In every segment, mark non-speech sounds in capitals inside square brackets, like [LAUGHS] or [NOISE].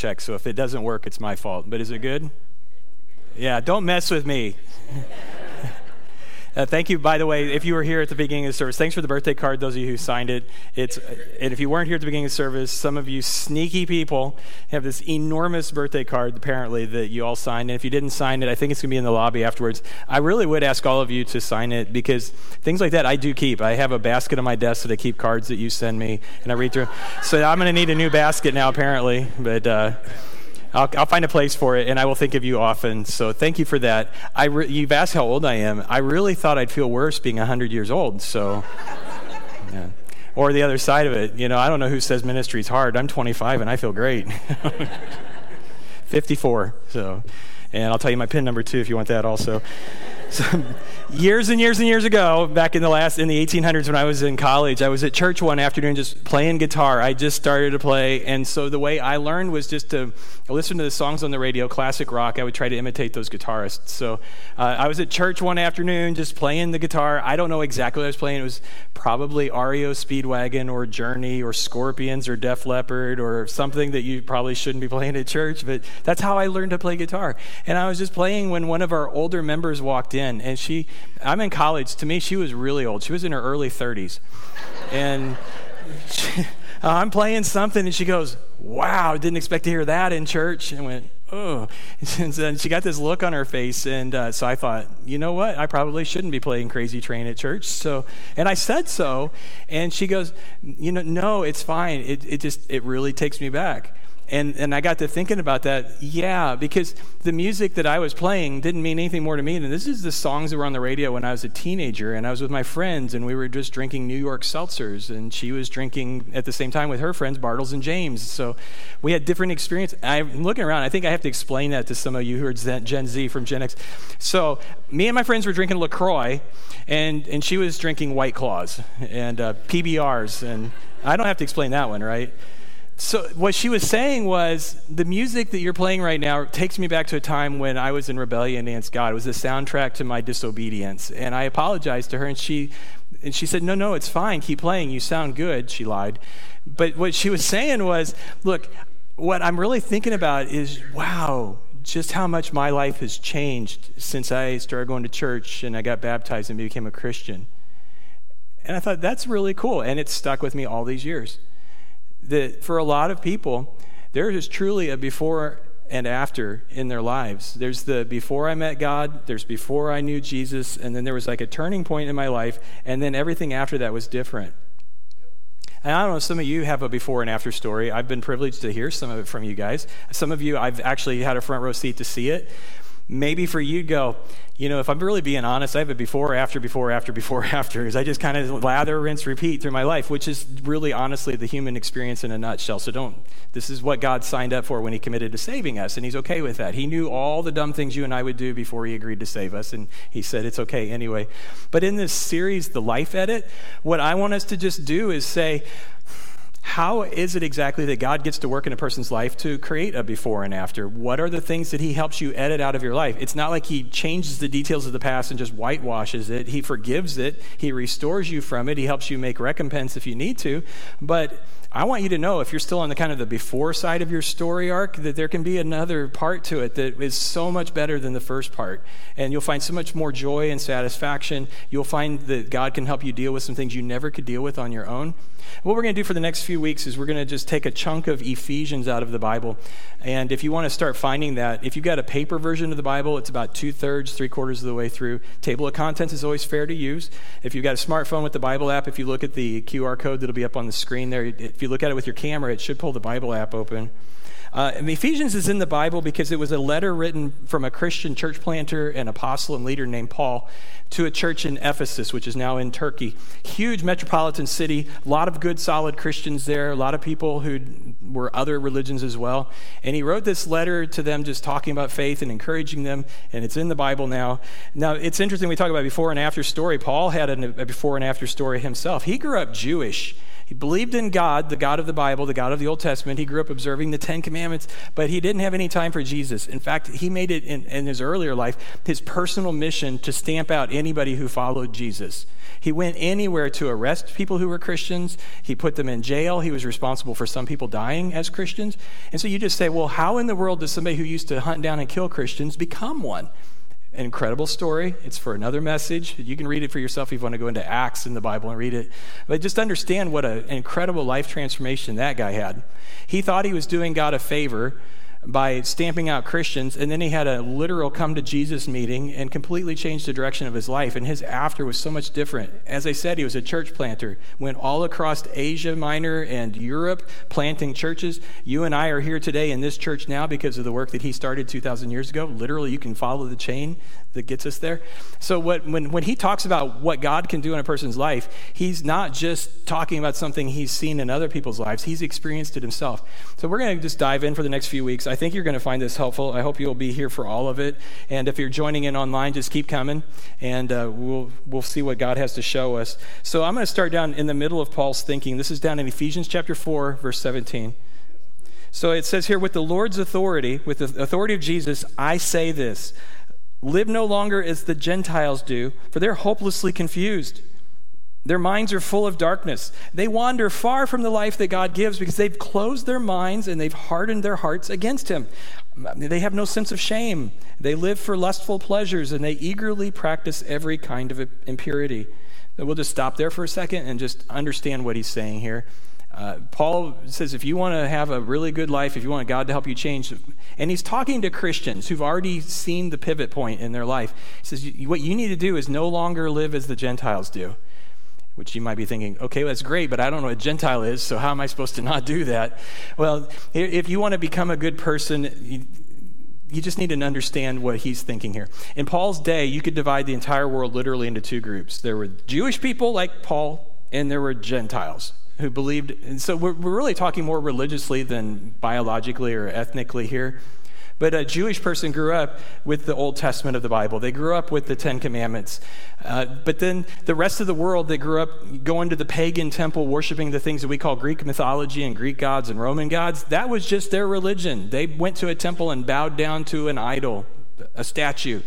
check, so if it doesn't work, it's my fault. But is it good? Yeah, don't mess with me. Uh, thank you, by the way, if you were here at the beginning of the service. Thanks for the birthday card, those of you who signed it. It's, and if you weren't here at the beginning of the service, some of you sneaky people have this enormous birthday card, apparently, that you all signed. And if you didn't sign it, I think it's going to be in the lobby afterwards. I really would ask all of you to sign it because things like that I do keep. I have a basket on my desk that I keep cards that you send me, and I read through. So I'm going to need a new basket now, apparently. But. Uh, I'll, I'll, find a place for it, and I will think of you often. So thank you for that. I re- you've asked how old I am. I really thought I'd feel worse being 100 years old. So, [LAUGHS] yeah. Or the other side of it, you know, I don't know who says ministry's hard. I'm 25 and I feel great. [LAUGHS] 54. So, and I'll tell you my pin number too if you want that also. [LAUGHS] So, years and years and years ago, back in the last in the 1800s when I was in college, I was at church one afternoon just playing guitar. I just started to play, and so the way I learned was just to listen to the songs on the radio, classic rock. I would try to imitate those guitarists. So uh, I was at church one afternoon just playing the guitar. I don't know exactly what I was playing. It was probably REO Speedwagon or Journey or Scorpions or Def Leppard or something that you probably shouldn't be playing at church. But that's how I learned to play guitar. And I was just playing when one of our older members walked in in, and she, I'm in college. To me, she was really old. She was in her early 30s. And she, [LAUGHS] I'm playing something, and she goes, Wow, didn't expect to hear that in church. And went, Oh. [LAUGHS] And she got this look on her face. And uh, so I thought, you know what? I probably shouldn't be playing Crazy Train at church. So, and I said so. And she goes, You know, no, it's fine. It, it just, it really takes me back. And, and I got to thinking about that. Yeah, because the music that I was playing didn't mean anything more to me than this is the songs that were on the radio when I was a teenager. And I was with my friends and we were just drinking New York seltzers. And she was drinking at the same time with her friends, Bartles and James. So we had different experiences. I'm looking around. I think I have to explain that to some of you who are Gen Z from Gen X. So me and my friends were drinking LaCroix, and, and she was drinking White Claws and uh, PBRs. And I don't have to explain that one, right? So, what she was saying was the music that you're playing right now takes me back to a time when I was in rebellion against God. It was the soundtrack to my disobedience. And I apologized to her, and she, and she said, No, no, it's fine. Keep playing. You sound good. She lied. But what she was saying was, Look, what I'm really thinking about is, wow, just how much my life has changed since I started going to church and I got baptized and became a Christian. And I thought, that's really cool. And it's stuck with me all these years that for a lot of people, there is truly a before and after in their lives. There's the before I met God, there's before I knew Jesus, and then there was like a turning point in my life, and then everything after that was different. And I don't know, some of you have a before and after story. I've been privileged to hear some of it from you guys. Some of you, I've actually had a front row seat to see it. Maybe for you, go, you know, if I'm really being honest, I have a before, after, before, after, before, [LAUGHS] after, I just kind of lather, rinse, repeat through my life, which is really honestly the human experience in a nutshell. So don't, this is what God signed up for when He committed to saving us, and He's okay with that. He knew all the dumb things you and I would do before He agreed to save us, and He said it's okay anyway. But in this series, The Life Edit, what I want us to just do is say, how is it exactly that God gets to work in a person's life to create a before and after? What are the things that He helps you edit out of your life? It's not like He changes the details of the past and just whitewashes it. He forgives it, He restores you from it, He helps you make recompense if you need to. But I want you to know if you're still on the kind of the before side of your story arc, that there can be another part to it that is so much better than the first part. And you'll find so much more joy and satisfaction. You'll find that God can help you deal with some things you never could deal with on your own. What we're going to do for the next few weeks is we're going to just take a chunk of Ephesians out of the Bible. And if you want to start finding that, if you've got a paper version of the Bible, it's about two thirds, three quarters of the way through. Table of contents is always fair to use. If you've got a smartphone with the Bible app, if you look at the QR code that'll be up on the screen there, if you look at it with your camera, it should pull the Bible app open. Uh, Ephesians is in the Bible because it was a letter written from a Christian church planter and apostle and leader named Paul to a church in Ephesus, which is now in Turkey. Huge metropolitan city, a lot of good, solid Christians there, a lot of people who were other religions as well. And he wrote this letter to them just talking about faith and encouraging them, and it's in the Bible now. Now, it's interesting we talk about before and after story. Paul had a before and after story himself. He grew up Jewish. He believed in God, the God of the Bible, the God of the Old Testament. He grew up observing the Ten Commandments, but he didn't have any time for Jesus. In fact, he made it in, in his earlier life his personal mission to stamp out anybody who followed Jesus. He went anywhere to arrest people who were Christians. He put them in jail. He was responsible for some people dying as Christians. And so you just say, well, how in the world does somebody who used to hunt down and kill Christians become one? An incredible story. It's for another message. You can read it for yourself if you want to go into Acts in the Bible and read it. But just understand what an incredible life transformation that guy had. He thought he was doing God a favor by stamping out Christians, and then he had a literal come to Jesus meeting and completely changed the direction of his life. And his after was so much different. As I said, he was a church planter, went all across Asia Minor and Europe planting churches. You and I are here today in this church now because of the work that he started 2,000 years ago. Literally, you can follow the chain that gets us there. So what, when, when he talks about what God can do in a person's life, he's not just talking about something he's seen in other people's lives, he's experienced it himself. So we're going to just dive in for the next few weeks. I think you're going to find this helpful. I hope you'll be here for all of it. And if you're joining in online, just keep coming, and uh, we'll, we'll see what God has to show us. So I'm going to start down in the middle of Paul's thinking. This is down in Ephesians chapter 4, verse 17. So it says here, with the Lord's authority, with the authority of Jesus, I say this Live no longer as the Gentiles do, for they're hopelessly confused. Their minds are full of darkness. They wander far from the life that God gives because they've closed their minds and they've hardened their hearts against Him. They have no sense of shame. They live for lustful pleasures and they eagerly practice every kind of impurity. We'll just stop there for a second and just understand what he's saying here. Uh, Paul says if you want to have a really good life, if you want God to help you change, and he's talking to Christians who've already seen the pivot point in their life. He says, What you need to do is no longer live as the Gentiles do. Which you might be thinking, okay, well, that's great, but I don't know what Gentile is, so how am I supposed to not do that? Well, if you want to become a good person, you, you just need to understand what he's thinking here. In Paul's day, you could divide the entire world literally into two groups. There were Jewish people like Paul, and there were Gentiles who believed. And so we're, we're really talking more religiously than biologically or ethnically here. But a Jewish person grew up with the Old Testament of the Bible. They grew up with the Ten Commandments. Uh, but then the rest of the world, they grew up going to the pagan temple, worshiping the things that we call Greek mythology and Greek gods and Roman gods. That was just their religion. They went to a temple and bowed down to an idol, a statue.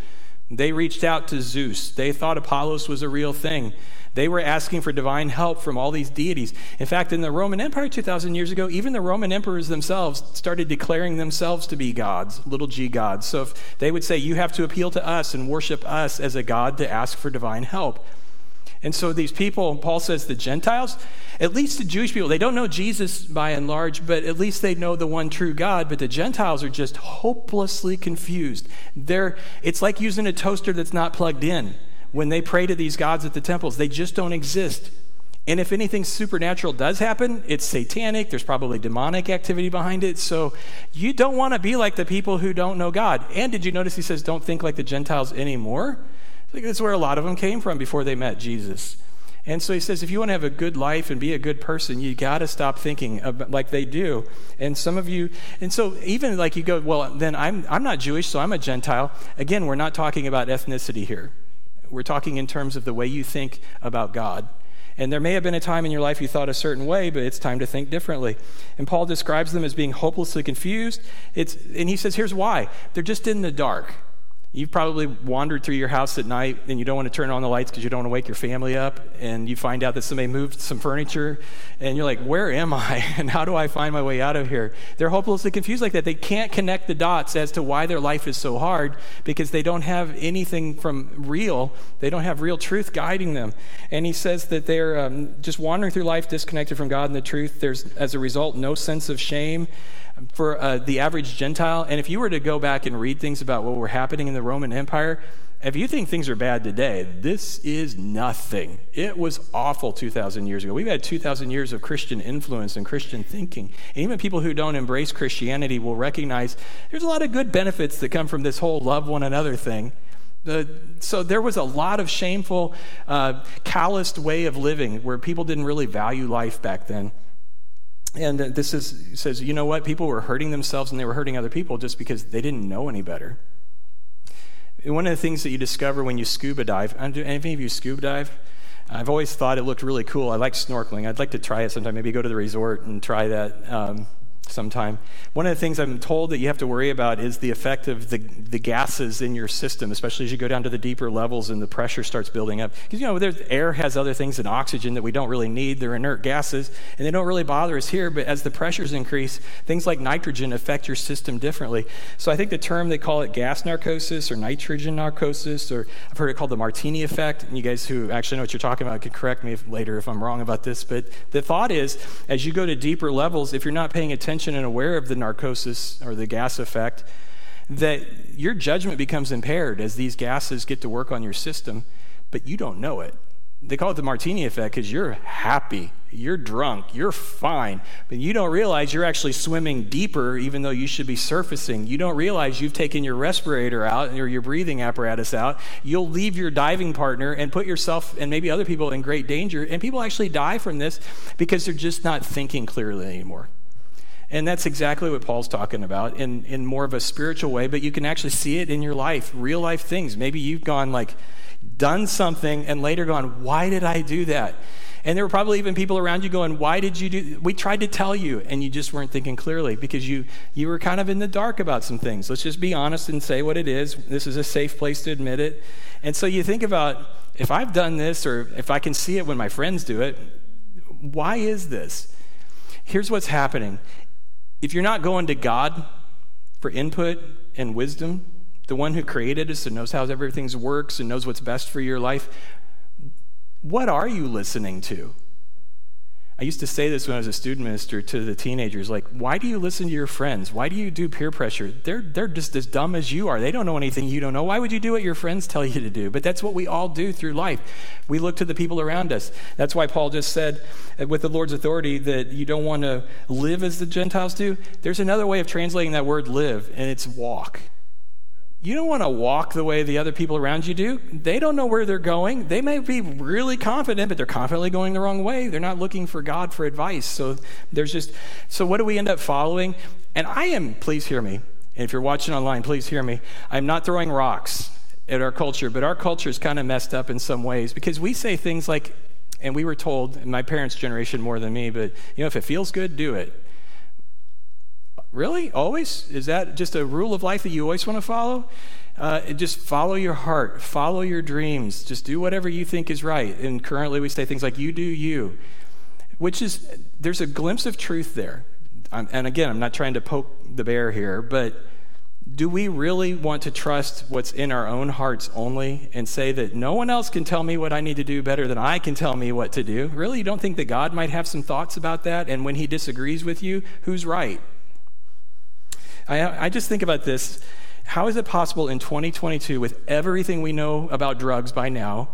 They reached out to Zeus. They thought Apollos was a real thing. They were asking for divine help from all these deities. In fact, in the Roman Empire 2,000 years ago, even the Roman emperors themselves started declaring themselves to be gods, little g gods. So if they would say, You have to appeal to us and worship us as a god to ask for divine help. And so these people, Paul says the Gentiles, at least the Jewish people, they don't know Jesus by and large, but at least they know the one true God. But the Gentiles are just hopelessly confused. They're, it's like using a toaster that's not plugged in when they pray to these gods at the temples. They just don't exist. And if anything supernatural does happen, it's satanic. There's probably demonic activity behind it. So you don't want to be like the people who don't know God. And did you notice he says, don't think like the Gentiles anymore? Think that's where a lot of them came from before they met Jesus. And so he says, if you want to have a good life and be a good person, you got to stop thinking like they do. And some of you, and so even like you go, well, then I'm, I'm not Jewish, so I'm a Gentile. Again, we're not talking about ethnicity here. We're talking in terms of the way you think about God. And there may have been a time in your life you thought a certain way, but it's time to think differently. And Paul describes them as being hopelessly confused. It's, and he says, here's why they're just in the dark. You've probably wandered through your house at night and you don't want to turn on the lights because you don't want to wake your family up. And you find out that somebody moved some furniture and you're like, where am I? [LAUGHS] And how do I find my way out of here? They're hopelessly confused like that. They can't connect the dots as to why their life is so hard because they don't have anything from real, they don't have real truth guiding them. And he says that they're um, just wandering through life disconnected from God and the truth. There's, as a result, no sense of shame for uh, the average Gentile. And if you were to go back and read things about what were happening in the Roman Empire, if you think things are bad today, this is nothing. It was awful 2,000 years ago. We've had 2,000 years of Christian influence and Christian thinking. And even people who don't embrace Christianity will recognize there's a lot of good benefits that come from this whole love one another thing. The, so there was a lot of shameful, uh, calloused way of living where people didn't really value life back then. And this is, says, you know what? People were hurting themselves and they were hurting other people just because they didn't know any better. One of the things that you discover when you scuba dive, any of you scuba dive? I've always thought it looked really cool. I like snorkeling. I'd like to try it sometime. Maybe go to the resort and try that. Um, sometime. One of the things I'm told that you have to worry about is the effect of the, the gases in your system, especially as you go down to the deeper levels and the pressure starts building up. Because, you know, air has other things than oxygen that we don't really need. They're inert gases, and they don't really bother us here. But as the pressures increase, things like nitrogen affect your system differently. So I think the term, they call it gas narcosis or nitrogen narcosis, or I've heard it called the martini effect. And you guys who actually know what you're talking about can correct me if, later if I'm wrong about this. But the thought is, as you go to deeper levels, if you're not paying attention, attention and aware of the narcosis or the gas effect, that your judgment becomes impaired as these gases get to work on your system, but you don't know it. They call it the martini effect because you're happy, you're drunk, you're fine, but you don't realize you're actually swimming deeper even though you should be surfacing. You don't realize you've taken your respirator out or your breathing apparatus out. You'll leave your diving partner and put yourself and maybe other people in great danger. And people actually die from this because they're just not thinking clearly anymore. And that's exactly what Paul's talking about in, in more of a spiritual way, but you can actually see it in your life, real life things. Maybe you've gone like, done something and later gone, why did I do that? And there were probably even people around you going, Why did you do we tried to tell you and you just weren't thinking clearly because you you were kind of in the dark about some things. Let's just be honest and say what it is. This is a safe place to admit it. And so you think about if I've done this or if I can see it when my friends do it, why is this? Here's what's happening if you're not going to God for input and wisdom, the one who created us and knows how everything works and knows what's best for your life, what are you listening to? I used to say this when I was a student minister to the teenagers like, why do you listen to your friends? Why do you do peer pressure? They're, they're just as dumb as you are. They don't know anything you don't know. Why would you do what your friends tell you to do? But that's what we all do through life. We look to the people around us. That's why Paul just said, uh, with the Lord's authority, that you don't want to live as the Gentiles do. There's another way of translating that word live, and it's walk. You don't want to walk the way the other people around you do. They don't know where they're going. They may be really confident, but they're confidently going the wrong way. They're not looking for God for advice. So there's just, so what do we end up following? And I am, please hear me. And if you're watching online, please hear me. I'm not throwing rocks at our culture, but our culture is kind of messed up in some ways because we say things like, and we were told, in my parents' generation more than me, but you know, if it feels good, do it. Really? Always? Is that just a rule of life that you always want to follow? Uh, just follow your heart, follow your dreams, just do whatever you think is right. And currently we say things like, you do you, which is, there's a glimpse of truth there. I'm, and again, I'm not trying to poke the bear here, but do we really want to trust what's in our own hearts only and say that no one else can tell me what I need to do better than I can tell me what to do? Really? You don't think that God might have some thoughts about that? And when he disagrees with you, who's right? I, I just think about this. How is it possible in 2022, with everything we know about drugs by now,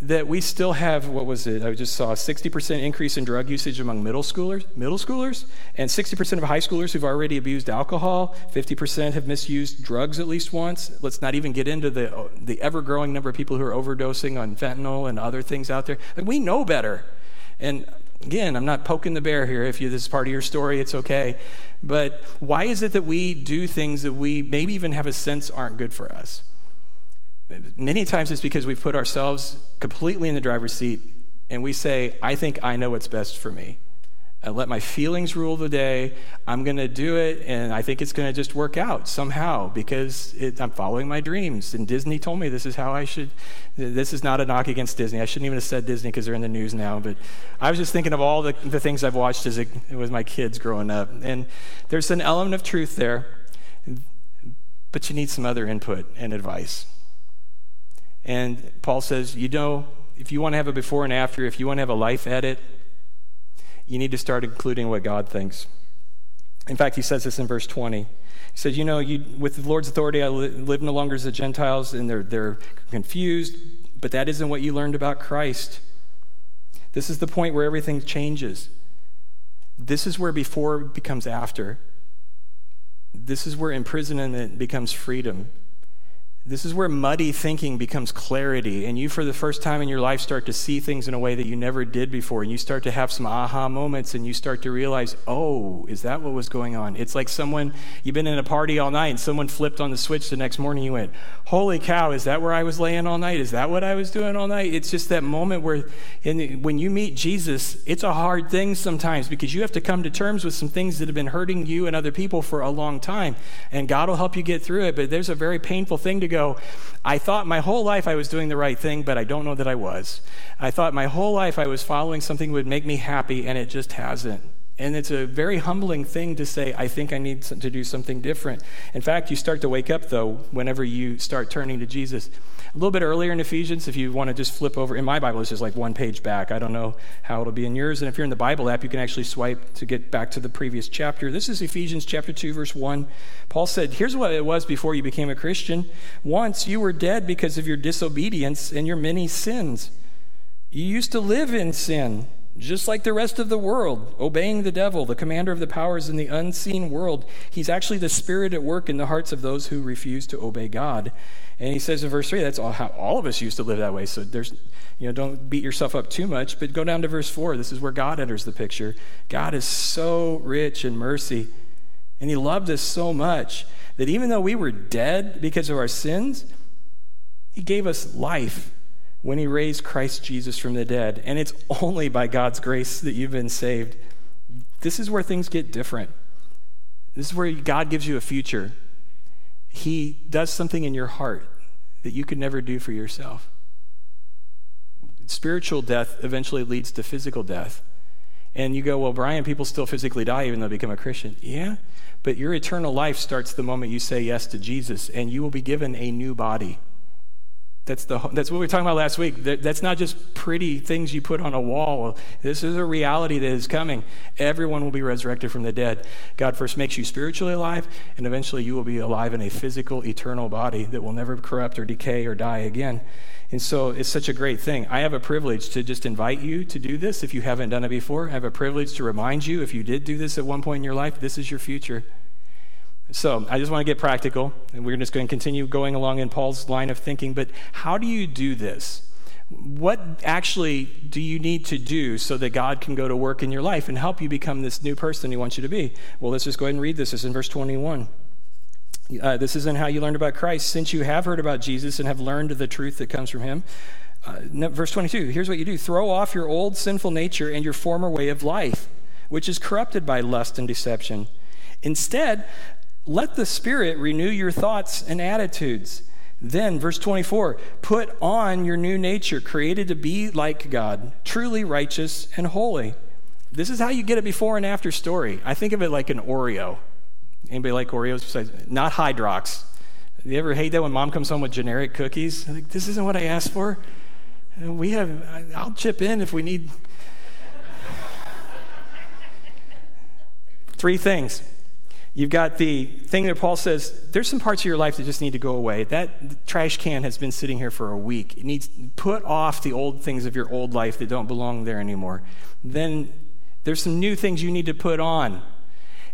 that we still have what was it? I just saw a 60% increase in drug usage among middle schoolers, middle schoolers, and 60% of high schoolers who've already abused alcohol. 50% have misused drugs at least once. Let's not even get into the the ever growing number of people who are overdosing on fentanyl and other things out there. Like, we know better, and Again, I'm not poking the bear here. If you, this is part of your story, it's okay. But why is it that we do things that we maybe even have a sense aren't good for us? Many times it's because we've put ourselves completely in the driver's seat and we say, I think I know what's best for me. I let my feelings rule the day. I'm going to do it, and I think it's going to just work out somehow because it, I'm following my dreams. And Disney told me this is how I should. This is not a knock against Disney. I shouldn't even have said Disney because they're in the news now. But I was just thinking of all the, the things I've watched as a, with my kids growing up. And there's an element of truth there, but you need some other input and advice. And Paul says, you know, if you want to have a before and after, if you want to have a life edit, you need to start including what God thinks. In fact, he says this in verse 20. He says, You know, you, with the Lord's authority, I live no longer as the Gentiles, and they're, they're confused, but that isn't what you learned about Christ. This is the point where everything changes. This is where before becomes after. This is where imprisonment becomes freedom. This is where muddy thinking becomes clarity, and you, for the first time in your life, start to see things in a way that you never did before. And you start to have some aha moments, and you start to realize, oh, is that what was going on? It's like someone, you've been in a party all night, and someone flipped on the switch the next morning. You went, holy cow, is that where I was laying all night? Is that what I was doing all night? It's just that moment where, the, when you meet Jesus, it's a hard thing sometimes because you have to come to terms with some things that have been hurting you and other people for a long time. And God will help you get through it, but there's a very painful thing to go go, I thought my whole life I was doing the right thing, but I don't know that I was. I thought my whole life I was following something that would make me happy, and it just hasn't. And it's a very humbling thing to say, I think I need to do something different. In fact, you start to wake up, though, whenever you start turning to Jesus. A little bit earlier in Ephesians, if you want to just flip over, in my Bible, it's just like one page back. I don't know how it'll be in yours. And if you're in the Bible app, you can actually swipe to get back to the previous chapter. This is Ephesians chapter 2, verse 1. Paul said, Here's what it was before you became a Christian. Once you were dead because of your disobedience and your many sins. You used to live in sin just like the rest of the world, obeying the devil, the commander of the powers in the unseen world. He's actually the spirit at work in the hearts of those who refuse to obey God. And he says in verse 3, that's all, how all of us used to live that way. So there's, you know, don't beat yourself up too much, but go down to verse 4. This is where God enters the picture. God is so rich in mercy, and he loved us so much that even though we were dead because of our sins, he gave us life when he raised Christ Jesus from the dead. And it's only by God's grace that you've been saved. This is where things get different. This is where God gives you a future. He does something in your heart that you could never do for yourself. Spiritual death eventually leads to physical death. And you go, well, Brian, people still physically die even though they become a Christian. Yeah, but your eternal life starts the moment you say yes to Jesus, and you will be given a new body. That's, the, that's what we were talking about last week. That's not just pretty things you put on a wall. This is a reality that is coming. Everyone will be resurrected from the dead. God first makes you spiritually alive, and eventually you will be alive in a physical, eternal body that will never corrupt or decay or die again. And so it's such a great thing. I have a privilege to just invite you to do this if you haven't done it before. I have a privilege to remind you if you did do this at one point in your life, this is your future. So I just want to get practical, and we're just going to continue going along in Paul's line of thinking. But how do you do this? What actually do you need to do so that God can go to work in your life and help you become this new person He wants you to be? Well, let's just go ahead and read this. This is in verse 21. Uh, this isn't how you learned about Christ. Since you have heard about Jesus and have learned the truth that comes from Him, uh, verse 22, here's what you do throw off your old sinful nature and your former way of life, which is corrupted by lust and deception. Instead, let the Spirit renew your thoughts and attitudes. Then, verse 24, put on your new nature, created to be like God, truly righteous and holy. This is how you get a before and after story. I think of it like an Oreo. Anybody like Oreos besides not Hydrox? You ever hate that when mom comes home with generic cookies? Like, this isn't what I asked for. We have, I'll chip in if we need. Three things You've got the thing that Paul says, there's some parts of your life that just need to go away. That trash can has been sitting here for a week. It needs put off the old things of your old life that don't belong there anymore. Then there's some new things you need to put on.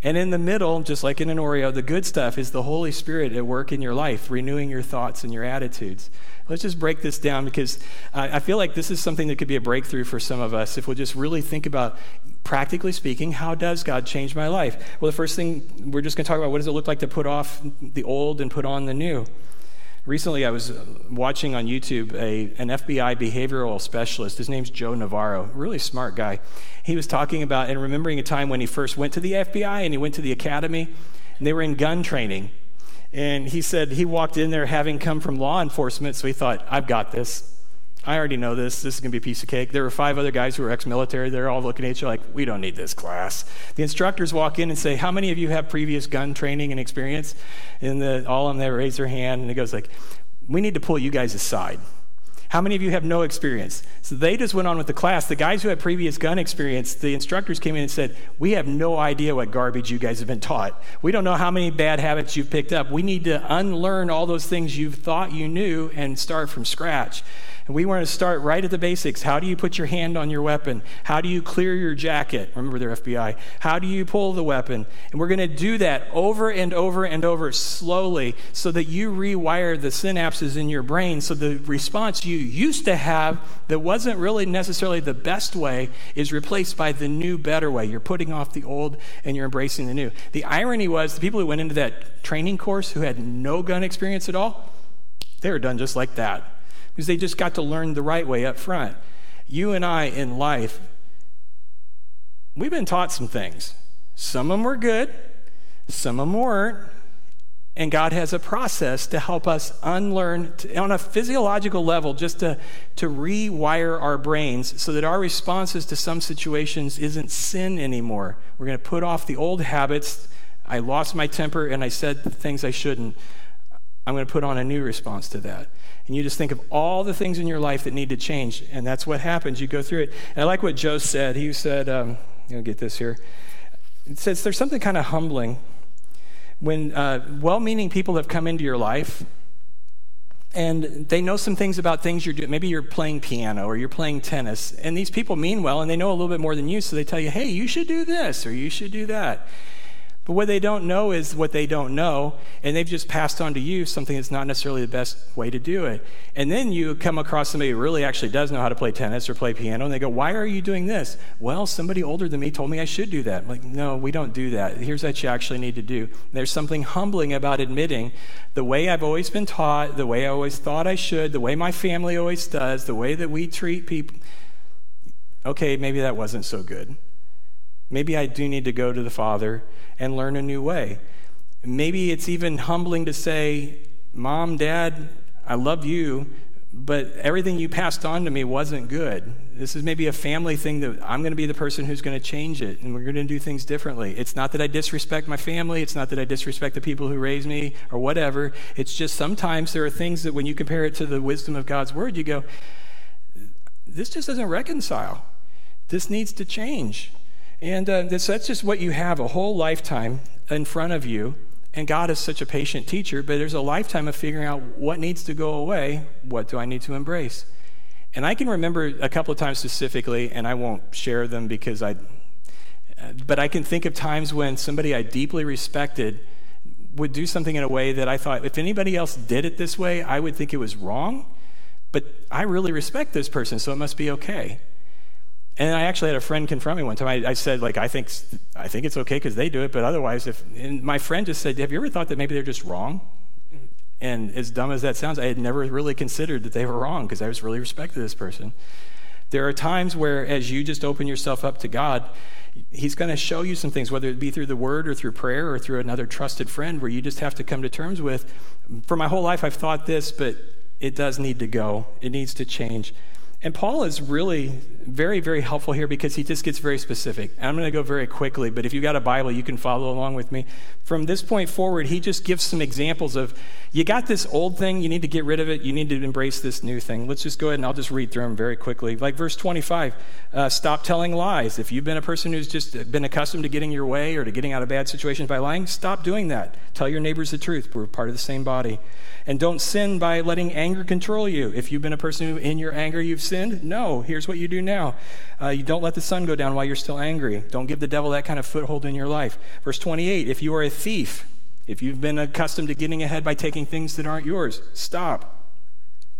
And in the middle, just like in an Oreo, the good stuff is the Holy Spirit at work in your life, renewing your thoughts and your attitudes. Let's just break this down because I feel like this is something that could be a breakthrough for some of us if we'll just really think about practically speaking, how does God change my life? Well, the first thing we're just going to talk about what does it look like to put off the old and put on the new? Recently, I was watching on YouTube a, an FBI behavioral specialist. His name's Joe Navarro, really smart guy. He was talking about and remembering a time when he first went to the FBI and he went to the academy, and they were in gun training. And he said he walked in there having come from law enforcement, so he thought, I've got this. I already know this. This is going to be a piece of cake. There were five other guys who were ex military. They're all looking at other like, we don't need this class. The instructors walk in and say, How many of you have previous gun training and experience? And the, all of them, they raise their hand, and it goes like, We need to pull you guys aside. How many of you have no experience? So they just went on with the class. The guys who had previous gun experience, the instructors came in and said, We have no idea what garbage you guys have been taught. We don't know how many bad habits you've picked up. We need to unlearn all those things you've thought you knew and start from scratch. And we want to start right at the basics. How do you put your hand on your weapon? How do you clear your jacket? Remember, they're FBI. How do you pull the weapon? And we're going to do that over and over and over slowly so that you rewire the synapses in your brain so the response you used to have that wasn't really necessarily the best way is replaced by the new, better way. You're putting off the old and you're embracing the new. The irony was the people who went into that training course who had no gun experience at all, they were done just like that because they just got to learn the right way up front. You and I in life, we've been taught some things. Some of them were good, some of them weren't. And God has a process to help us unlearn to, on a physiological level, just to, to rewire our brains so that our responses to some situations isn't sin anymore. We're going to put off the old habits. I lost my temper and I said things I shouldn't. I'm going to put on a new response to that. And you just think of all the things in your life that need to change. And that's what happens. You go through it. And I like what Joe said. He said, um, I'll get this here. It says there's something kind of humbling when uh, well meaning people have come into your life and they know some things about things you're doing. Maybe you're playing piano or you're playing tennis, and these people mean well and they know a little bit more than you, so they tell you, hey, you should do this or you should do that. But what they don't know is what they don't know, and they've just passed on to you something that's not necessarily the best way to do it. And then you come across somebody who really actually does know how to play tennis or play piano, and they go, Why are you doing this? Well, somebody older than me told me I should do that. I'm like, no, we don't do that. Here's what you actually need to do. There's something humbling about admitting the way I've always been taught, the way I always thought I should, the way my family always does, the way that we treat people. Okay, maybe that wasn't so good. Maybe I do need to go to the Father and learn a new way. Maybe it's even humbling to say, Mom, Dad, I love you, but everything you passed on to me wasn't good. This is maybe a family thing that I'm going to be the person who's going to change it, and we're going to do things differently. It's not that I disrespect my family, it's not that I disrespect the people who raised me or whatever. It's just sometimes there are things that when you compare it to the wisdom of God's word, you go, this just doesn't reconcile. This needs to change. And uh, this, that's just what you have a whole lifetime in front of you. And God is such a patient teacher, but there's a lifetime of figuring out what needs to go away, what do I need to embrace. And I can remember a couple of times specifically, and I won't share them because I, but I can think of times when somebody I deeply respected would do something in a way that I thought, if anybody else did it this way, I would think it was wrong. But I really respect this person, so it must be okay. And I actually had a friend confront me one time. I, I said, like, I think, I think it's okay because they do it, but otherwise, if, and my friend just said, have you ever thought that maybe they're just wrong? And as dumb as that sounds, I had never really considered that they were wrong because I was really respected this person. There are times where, as you just open yourself up to God, He's going to show you some things, whether it be through the word or through prayer or through another trusted friend, where you just have to come to terms with. For my whole life, I've thought this, but it does need to go. It needs to change. And Paul is really very, very helpful here because he just gets very specific. I'm going to go very quickly, but if you've got a Bible, you can follow along with me. From this point forward, he just gives some examples of you got this old thing, you need to get rid of it, you need to embrace this new thing. Let's just go ahead and I'll just read through them very quickly. Like verse 25 uh, stop telling lies. If you've been a person who's just been accustomed to getting your way or to getting out of bad situations by lying, stop doing that. Tell your neighbors the truth. We're part of the same body. And don't sin by letting anger control you. If you've been a person who, in your anger, you've sinned, no, here's what you do now. Uh, you don't let the sun go down while you're still angry. Don't give the devil that kind of foothold in your life. Verse 28 if you are a thief, if you've been accustomed to getting ahead by taking things that aren't yours, stop.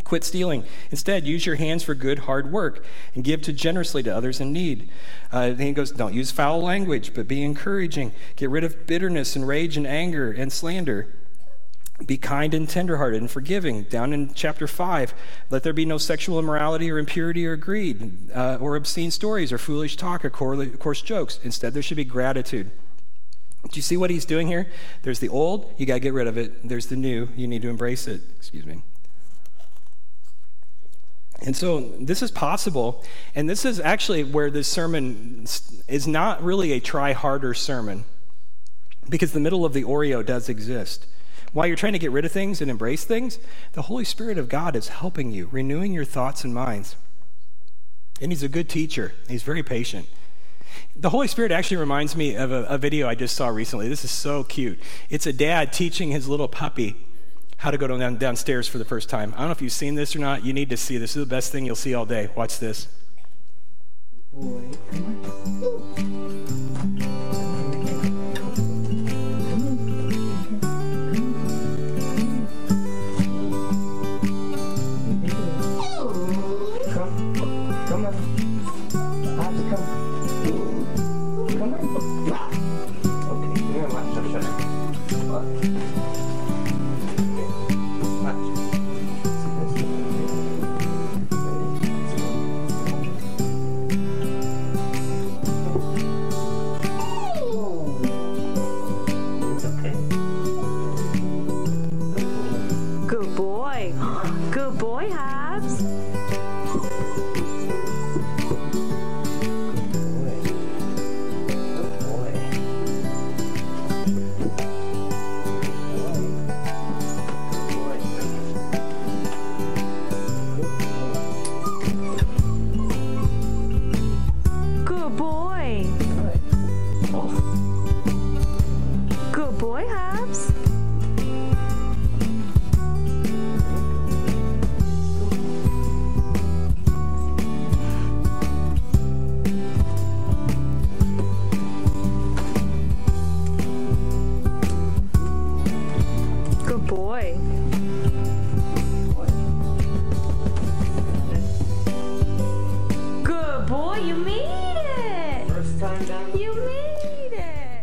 Quit stealing. Instead, use your hands for good, hard work and give to generously to others in need. Uh, then he goes, Don't use foul language, but be encouraging. Get rid of bitterness and rage and anger and slander. Be kind and tenderhearted and forgiving. Down in chapter 5, let there be no sexual immorality or impurity or greed uh, or obscene stories or foolish talk or coarse jokes. Instead, there should be gratitude. Do you see what he's doing here? There's the old, you got to get rid of it. There's the new, you need to embrace it. Excuse me. And so this is possible. And this is actually where this sermon is not really a try harder sermon because the middle of the Oreo does exist. While you're trying to get rid of things and embrace things, the Holy Spirit of God is helping you, renewing your thoughts and minds. And He's a good teacher, He's very patient. The Holy Spirit actually reminds me of a, a video I just saw recently. This is so cute. It's a dad teaching his little puppy how to go down, downstairs for the first time. I don't know if you've seen this or not. You need to see this. This is the best thing you'll see all day. Watch this. Boy,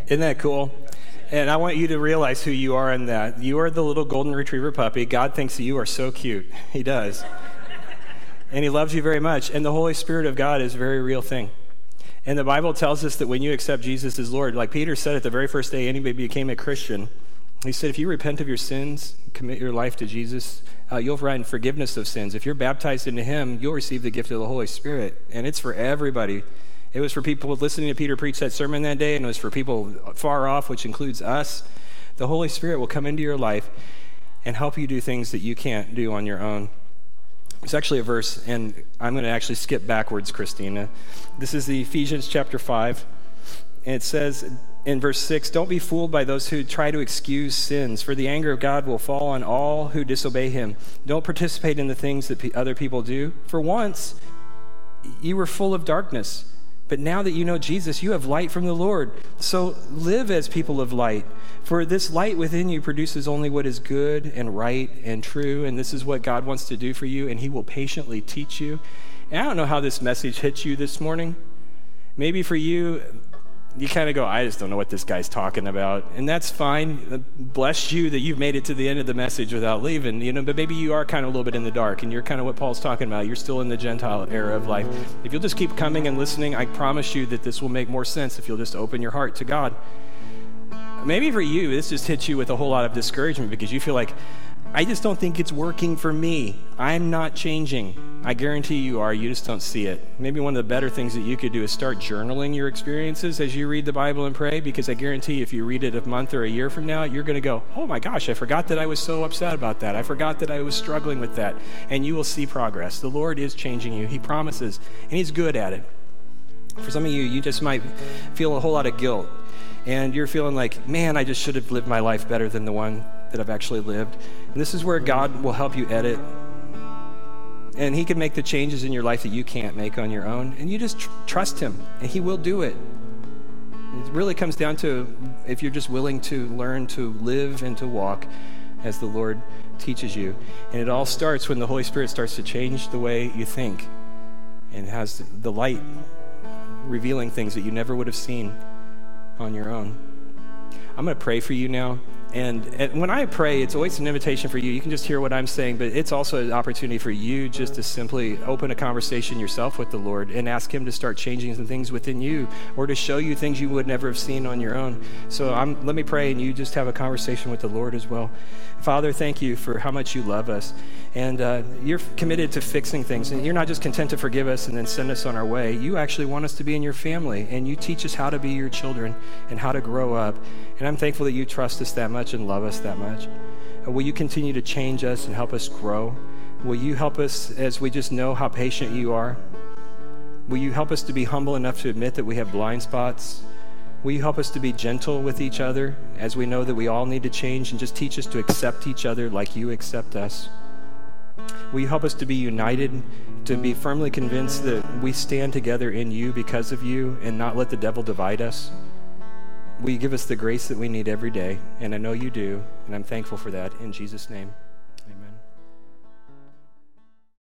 Isn't that cool? And I want you to realize who you are in that. You are the little golden retriever puppy. God thinks that you are so cute. He does. and He loves you very much. And the Holy Spirit of God is a very real thing. And the Bible tells us that when you accept Jesus as Lord, like Peter said at the very first day anybody became a Christian, he said, if you repent of your sins, commit your life to Jesus, uh, you'll find forgiveness of sins. If you're baptized into Him, you'll receive the gift of the Holy Spirit. And it's for everybody. It was for people listening to Peter preach that sermon that day, and it was for people far off, which includes us. The Holy Spirit will come into your life and help you do things that you can't do on your own. It's actually a verse, and I'm going to actually skip backwards, Christina. This is the Ephesians chapter 5, and it says in verse 6 Don't be fooled by those who try to excuse sins, for the anger of God will fall on all who disobey him. Don't participate in the things that other people do. For once, you were full of darkness but now that you know Jesus, you have light from the Lord. So live as people of light. For this light within you produces only what is good and right and true. And this is what God wants to do for you. And He will patiently teach you. And I don't know how this message hits you this morning. Maybe for you, you kind of go, I just don't know what this guy's talking about. And that's fine. Uh, bless you that you've made it to the end of the message without leaving, you know, but maybe you are kind of a little bit in the dark and you're kind of what Paul's talking about. You're still in the Gentile era of life. If you'll just keep coming and listening, I promise you that this will make more sense if you'll just open your heart to God. Maybe for you, this just hits you with a whole lot of discouragement because you feel like, I just don't think it's working for me. I'm not changing. I guarantee you are. You just don't see it. Maybe one of the better things that you could do is start journaling your experiences as you read the Bible and pray, because I guarantee if you read it a month or a year from now, you're going to go, Oh my gosh, I forgot that I was so upset about that. I forgot that I was struggling with that. And you will see progress. The Lord is changing you. He promises, and He's good at it. For some of you, you just might feel a whole lot of guilt. And you're feeling like, man, I just should have lived my life better than the one that I've actually lived. And this is where God will help you edit. And He can make the changes in your life that you can't make on your own. And you just tr- trust Him, and He will do it. It really comes down to if you're just willing to learn to live and to walk as the Lord teaches you. And it all starts when the Holy Spirit starts to change the way you think and has the light revealing things that you never would have seen on your own. I'm going to pray for you now. And, and, when I pray, it's always an invitation for you. You can just hear what I'm saying, but it's also an opportunity for you just to simply open a conversation yourself with the Lord and ask Him to start changing some things within you or to show you things you would never have seen on your own. So I'm, let me pray, and you just have a conversation with the Lord as well. Father, thank you for how much you love us. And uh, you're committed to fixing things. And you're not just content to forgive us and then send us on our way. You actually want us to be in your family, and you teach us how to be your children and how to grow up. And I'm thankful that you trust us that much and love us that much. Uh, will you continue to change us and help us grow? Will you help us as we just know how patient you are? Will you help us to be humble enough to admit that we have blind spots? Will you help us to be gentle with each other as we know that we all need to change and just teach us to accept each other like you accept us? Will you help us to be united, to be firmly convinced that we stand together in you because of you and not let the devil divide us? Will you give us the grace that we need every day? And I know you do, and I'm thankful for that. In Jesus' name.